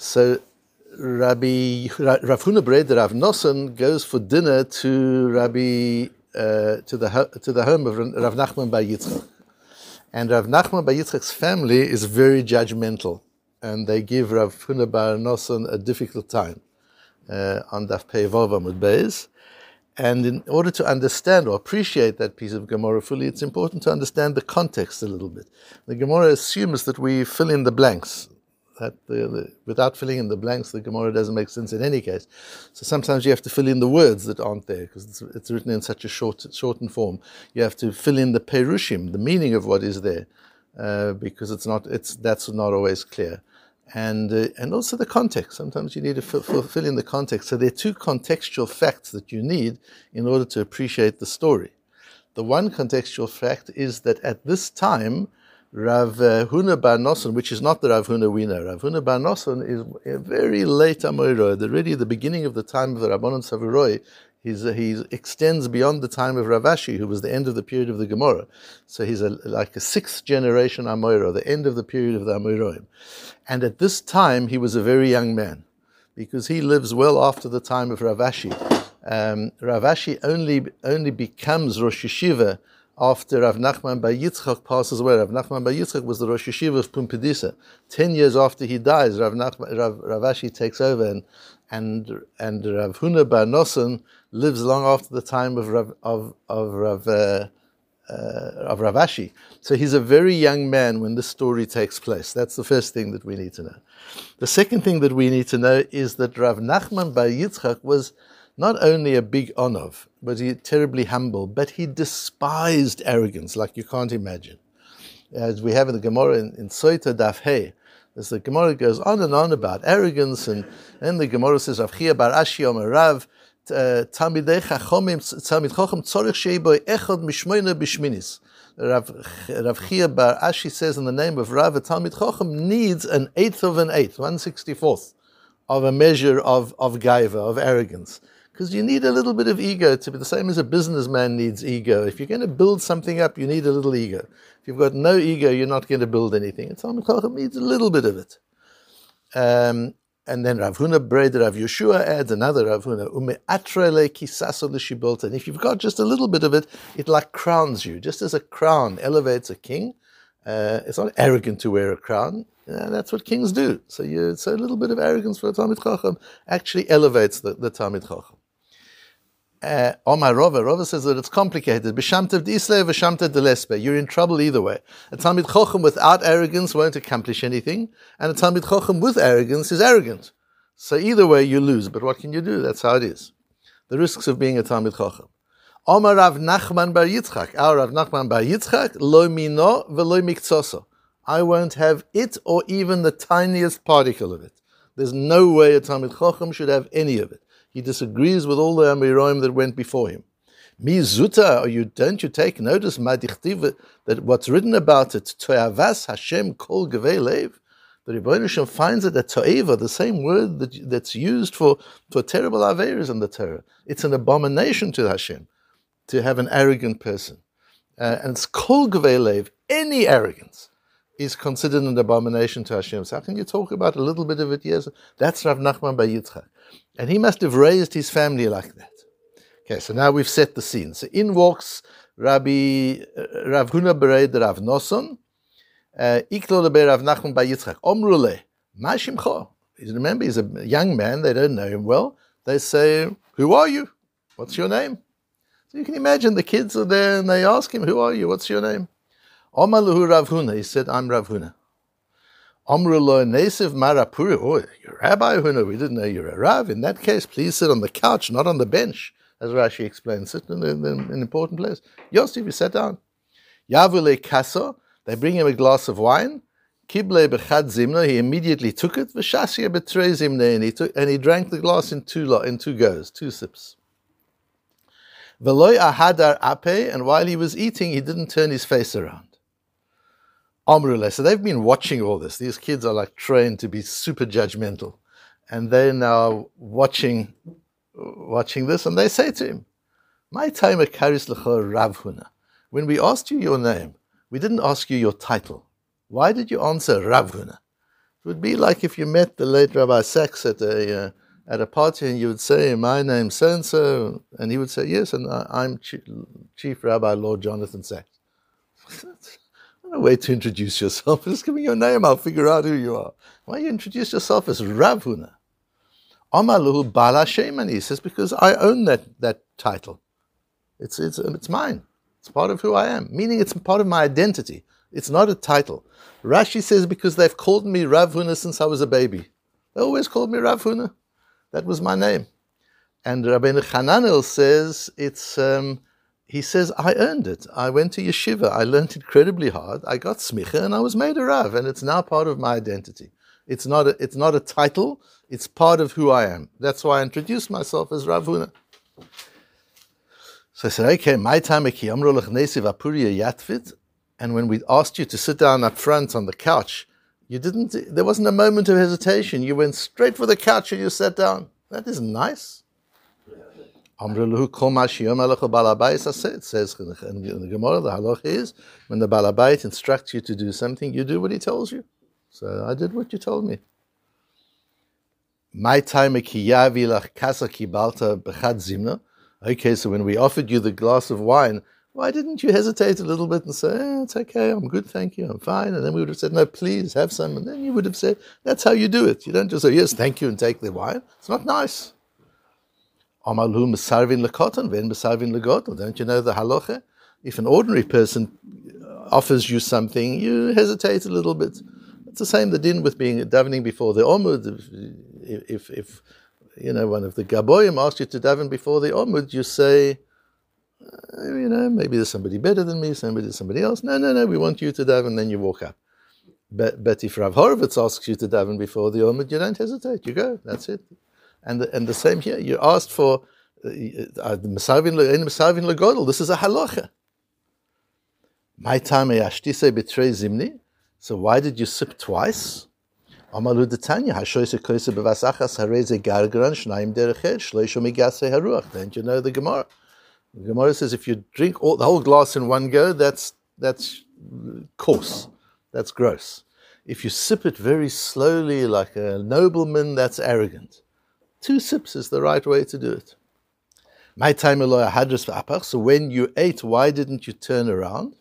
So Rabbi Rav Huna Breder Rav Nosson goes for dinner to Rabbi uh, to the to the home of Rav Nachman Bar Yitzchak, and Rav Nachman Bar Yitzchak's family is very judgmental, and they give Rav Huna Bar Nosson a difficult time uh, on Daf Pei Amud Beis. And in order to understand or appreciate that piece of Gemara fully, it's important to understand the context a little bit. The Gemara assumes that we fill in the blanks. That the, the, without filling in the blanks, the Gemara doesn't make sense in any case. So sometimes you have to fill in the words that aren't there because it's, it's, written in such a short, shortened form. You have to fill in the perushim, the meaning of what is there, uh, because it's not, it's that's not always clear and uh, and also the context. Sometimes you need to fill in the context. So there are two contextual facts that you need in order to appreciate the story. The one contextual fact is that at this time, Rav uh, Huna Bar which is not the Rav Huna we know, Rav Huna Bar is a very late Amoiro, already the beginning of the time of the Rabbanon Savuroi, He's, he extends beyond the time of Rav Ashi, who was the end of the period of the Gemara. So he's a, like a sixth generation Amoiro, the end of the period of the Amoiroim. And at this time, he was a very young man, because he lives well after the time of Rav Ashi. Um, Rav Ashi only, only becomes Rosh Yeshiva after Rav Nachman Bar Yitzchak passes away. Rav Nachman Bar Yitzchak was the Rosh Yeshiva of Pumbedisa. Ten years after he dies, Rav, Nachman, Rav, Rav Ashi takes over and and and Rav Huna Bar Nosson lives long after the time of Rav of of Rav uh, uh, of Rav Ashi. So he's a very young man when this story takes place. That's the first thing that we need to know. The second thing that we need to know is that Rav Nachman Bar Yitzchak was not only a big onov, but he terribly humble, but he despised arrogance like you can't imagine. As we have in the Gemara in, in Soita Daf Hey, as the Gemara goes on and on about arrogance, and then the Gemara says, Rav Chia bar Ashi Omer Rav, uh, Talmidei Chachomim, Talmid Chachom Tzorich Shei Boi Echad Mishmoina Bishminis. Rav Chia bar Ashi says in the name of Rav, a Talmid Chacham needs an eighth of an eighth, one sixty fourth, of a measure of, of gaiva, of arrogance. Because you need a little bit of ego to be the same as a businessman needs ego. If you're going to build something up, you need a little ego. If you've got no ego, you're not going to build anything. And Talmud Chacham needs a little bit of it. Um, and then Rav Huna Breder Rav Yeshua adds another Rav Huna, Ume atrele kisaso. And if you've got just a little bit of it, it like crowns you. Just as a crown elevates a king, uh, it's not arrogant to wear a crown. Uh, that's what kings do. So, you, so a little bit of arrogance for a Talmud Chacham actually elevates the, the Talmud Chacham. Uh, Omar Rova, Rova says that it's complicated. B'shamtev d'isle, v'shamtev d'lespe. You're in trouble either way. A Talmid Chochem without arrogance won't accomplish anything, and a Talmid Chochem with arrogance is arrogant. So either way you lose, but what can you do? That's how it is. The risks of being a Talmid Chochem. Omar Rav Nachman Bar Yitzchak, our Rav Nachman Bar Yitzchak, lo mino v'lo miktsoso. I won't have it or even the tiniest particle of it. There's no way a Talmid Chochem should have any of it. He disagrees with all the Amiroim that went before him. Mi zuta, or you don't you take notice, Madichtiv, that what's written about it, Toyavas Hashem kol lev, the Rebbeinu finds it that to'eva, the same word that, that's used for, for terrible averas in the Torah. It's an abomination to Hashem to have an arrogant person. Uh, and it's kol lev, any arrogance is considered an abomination to Hashem. So how can you talk about a little bit of it? Yes, that's Rav Nachman Bar Yitzchak. And he must have raised his family like that. Okay, so now we've set the scene. So in walks Rabbi uh, Rav Huna Bered Rav Noson, uh, Iklo Lebe Rav Nachman Bar Yitzchak, Omrule, Mashimcho. Remember, he's a young man, they don't know him well. They say, Who are you? What's your name? So you can imagine the kids are there and they ask him, Who are you? What's your name? Omaluhu Rav Huna. He said, I'm Rav Huna. Omrulo Nesiv Marapuri. Oh, you're a Rabbi who Huna. We didn't know you're a Rav. In that case, please sit on the couch, not on the bench, as Rashi explains. Sit in, in, in an important place. Yosef, you sat down. Yavule Kaso. They bring him a glass of wine. Kible bechad zimna. He immediately took it. V'shasya betrei zimna. And he took and he drank the glass in two in two goes, two sips. Veloy ahadar ape. And while he was eating, he didn't turn his face around. Amrullah. So they've been watching all this. These kids are like trained to be super judgmental. And they're now watching watching this and they say to him, My time at karis Ravhuna. When we asked you your name, we didn't ask you your title. Why did you answer Ravhuna? It would be like if you met the late Rabbi Sachs at a uh, at a party and you would say, "My name's so and so," and he would say, "Yes, and I, am Chief, Chief Rabbi Lord Jonathan Sachs." no way to introduce yourself. Just give me your name, I'll figure out who you are. Why you introduce yourself as Rav Huna? Amaluhu Bala Shemani. He says, because I own that, that title. It's, it's, it's mine. It's part of who I am, meaning it's part of my identity. It's not a title. Rashi says, because they've called me Rav Huna since I was a baby. They always called me Rav Huna. That was my name. And Rabbeinu Hananel says, it's, um, he says, I earned it. I went to yeshiva. I learned incredibly hard. I got smicha and I was made a Rav, and it's now part of my identity. It's not a, it's not a title, it's part of who I am. That's why I introduced myself as Rav Huna. So I said, okay, my time yatvit. And when we asked you to sit down up front on the couch, you didn't, there wasn't a moment of hesitation. You went straight for the couch and you sat down. That isn't nice. It says in the Gemara, the halach is when the balabait instructs you to do something, you do what he tells you. So I did what you told me. My time Okay, so when we offered you the glass of wine, why didn't you hesitate a little bit and say, eh, it's okay, I'm good, thank you, I'm fine? And then we would have said, no, please have some. And then you would have said, that's how you do it. You don't just say, yes, thank you, and take the wine. It's not nice. Amalu Mesarvin Lekoton, Ven Mesarvin Legotel. Don't you know the halacha? If an ordinary person offers you something, you hesitate a little bit. It's the same the din with being davening before the Omud. If, if, if you know one of the Gaboyim asks you to daven before the Omud, you say, uh, you know, maybe there's somebody better than me, somebody somebody else. No, no, no, we want you to daven, then you walk up. But, but if Rav Horovitz asks you to daven before the Omud, you don't hesitate, you go, that's it. And the, and the same here, you asked for uh, uh, Mesavin Legodel. This is a halacha. My time say betray zimni. So why did you sip twice? Amalu detanya hashoyse koise bevasachas hareze gargaran shnaim dereched shleisho migase haruach. Don't you know the Gemara? The Gemara says if you drink all, the whole glass in one go, that's that's coarse, that's gross. If you sip it very slowly, like a nobleman, that's arrogant. Two sips is the right way to do it. My time hadras So when you ate, why didn't you turn around?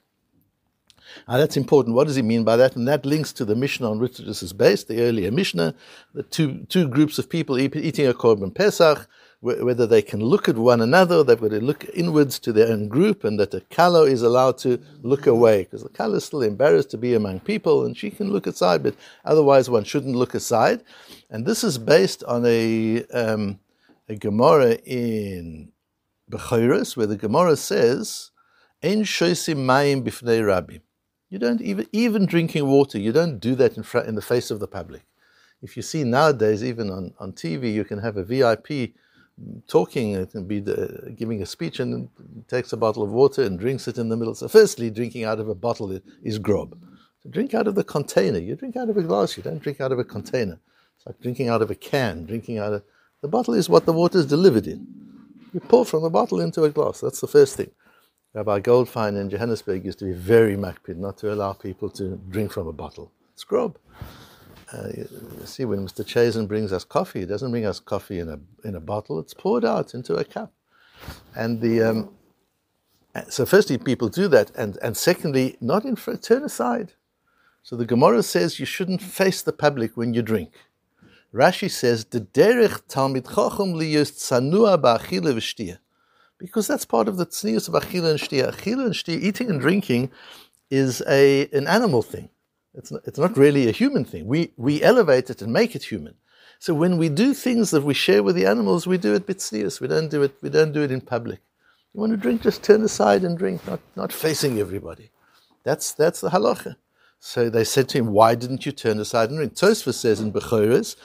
Now that's important. What does he mean by that? And that links to the Mishnah on which this is based, the earlier Mishnah, the two, two groups of people eating a Korban Pesach, whether they can look at one another, they've got to look inwards to their own group, and that the kalo is allowed to look away, because the kalo is still embarrassed to be among people, and she can look aside, but otherwise one shouldn't look aside. And this is based on a, um, a Gemara in Bechoros, where the Gemara says, "En shoisim mayim bifnei rabbi." You don't even even drinking water. You don't do that in front in the face of the public. If you see nowadays, even on, on TV, you can have a VIP talking, it can be the, giving a speech and takes a bottle of water and drinks it in the middle. So, firstly, drinking out of a bottle is grob. So drink out of the container. You drink out of a glass, you don't drink out of a container. It's like drinking out of a can, drinking out of the bottle is what the water is delivered in. You pour from the bottle into a glass. That's the first thing. Rabbi Goldfein in Johannesburg used to be very makpid not to allow people to drink from a bottle. It's grob. Uh, you see, when Mr. Chazen brings us coffee, he doesn't bring us coffee in a in a bottle. It's poured out into a cup, and the um, so firstly, people do that, and and secondly, not in front, turn aside. So the Gemara says you shouldn't face the public when you drink. Rashi says the because that's part of the tznius of achila and shtia. Achila and shtia, eating and drinking, is a an animal thing. It's not, it's not really a human thing. We, we elevate it and make it human. So when we do things that we share with the animals, we do it bitznius. We don't do it. We don't do it in public. You want to drink, just turn aside and drink, not, not facing everybody. That's that's the halacha. So they said to him, "Why didn't you turn aside and drink?" Tosfos says in Bechoros,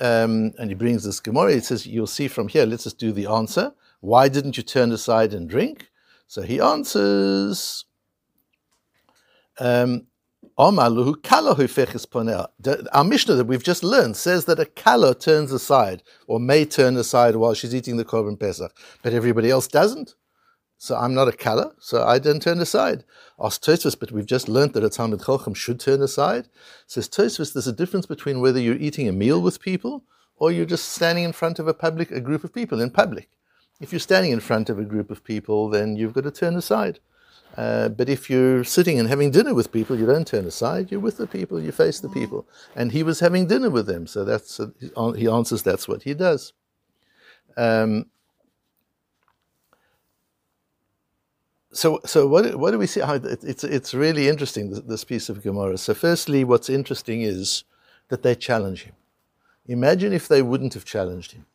um, and he brings this Gemara. He says, "You'll see from here. Let's just do the answer. Why didn't you turn aside and drink?" So he answers. Um, our Mishnah that we've just learned says that a kala turns aside or may turn aside while she's eating the korban pesach, but everybody else doesn't. so I'm not a kala, so I don't turn aside. Ask Tosfos, but we've just learned that a Talmud Chochem should turn aside. Says Tosfos, there's a difference between whether you're eating a meal with people or you're just standing in front of a public, a group of people in public. If you're standing in front of a group of people, then you've got to turn aside. Uh, but if you're sitting and having dinner with people, you don't turn aside. You're with the people. You face the people. And he was having dinner with them, so that's uh, he answers. That's what he does. Um, so, so what, what do we see? It's, it's really interesting, this piece of Gemara. So, firstly, what's interesting is that they challenge him. Imagine if they wouldn't have challenged him.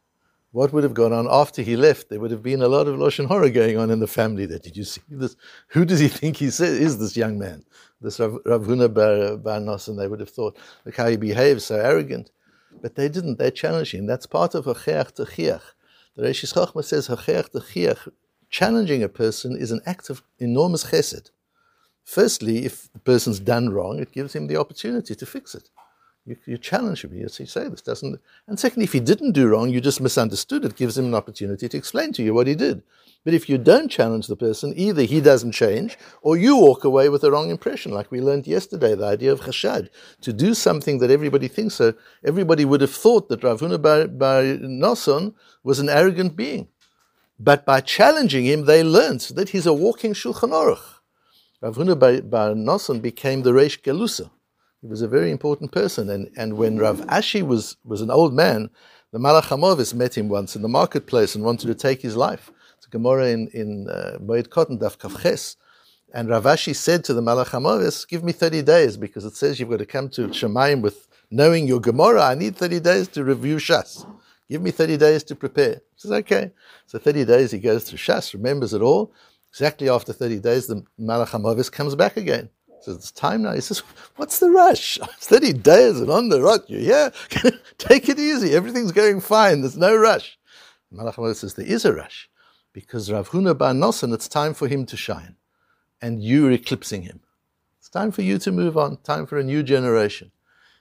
What would have gone on after he left? There would have been a lot of Lashon Hara going on in the family there. Did you see this? Who does he think he is, this young man? This Rav, Huna Bar, Bar And they would have thought, look how he behaves, so arrogant. But they didn't. They challenged him. That's part of Hacheach Techiach. The Reish Chachma says Hacheach Techiach challenging a person is an act of enormous chesed. Firstly, if the person's done wrong, it gives him the opportunity to fix it. You, you challenge him. You say this doesn't. And secondly, if he didn't do wrong, you just misunderstood. It gives him an opportunity to explain to you what he did. But if you don't challenge the person, either he doesn't change or you walk away with the wrong impression, like we learned yesterday, the idea of chashad, to do something that everybody thinks so. Everybody would have thought that Rav Huna Bar, Bar was an arrogant being. But by challenging him, they learned that he's a walking Shulchan Aruch. Rav Huna Bar, Bar became the Reish Gelusa. He was a very important person. And, and when Rav Ashi was, was an old man, the Malach Hamovis met him once in the marketplace and wanted to take his life. It's a Gemara in, in uh, Moed Katan, Daf Kaf Ches. And Rav Ashi said to the Malach Hamovis, give me 30 days because it says you've got to come to Shemayim with knowing your Gemara. I need 30 days to review Shas. Give me 30 days to prepare. He says, okay. So 30 days he goes through Shas, remembers it all. Exactly after 30 days, the Malach HaMavis comes back again. Says, it's time now. He says, what's the rush? 30 days and on the rot. You here? Take it easy. Everything's going fine. There's no rush. Malach says, there is a rush because Rav Huna Bar Nosson, it's time for him to shine. And you're eclipsing him. It's time for you to move on. Time for a new generation.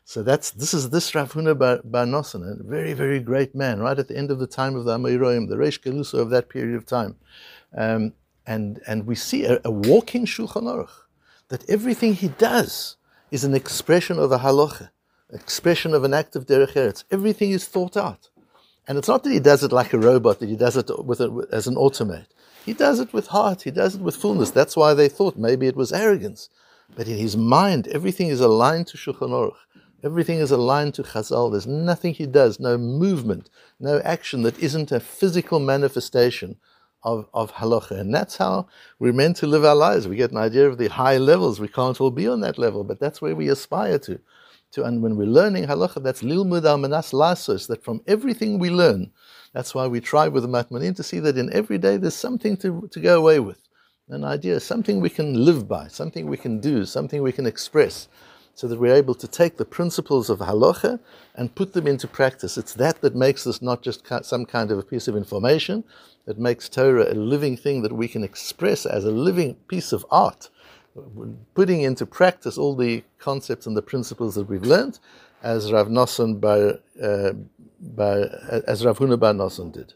So that's this is this Rav Huna Bar, Bar Nosson, a very very great man, right at the end of the time of the Amoraim, the Reish Gelusa of that period of time, um, and and we see a, a walking Shulchan Aruch that everything he does is an expression of a halacha, expression of an act of derech eretz. Everything is thought out, and it's not that he does it like a robot, that he does it with a, as an automate. He does it with heart. He does it with fullness. That's why they thought maybe it was arrogance, but in his mind, everything is aligned to Shulchan Aruch. Everything is aligned to Chazal. There's nothing he does, no movement, no action that isn't a physical manifestation of, of halacha. And that's how we're meant to live our lives. We get an idea of the high levels. We can't all be on that level, but that's where we aspire to. to and when we're learning halacha, that's lilmud manas lasos, that from everything we learn, that's why we try with the matmanim to see that in every day there's something to, to go away with. An idea, something we can live by, something we can do, something we can express so that we're able to take the principles of halacha and put them into practice. It's that that makes this not just some kind of a piece of information, it makes Torah a living thing that we can express as a living piece of art, putting into practice all the concepts and the principles that we've learned, as Rav Nosson by, uh, by as Rav Huna Bar Nosson did.